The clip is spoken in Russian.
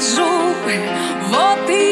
скажу, вот и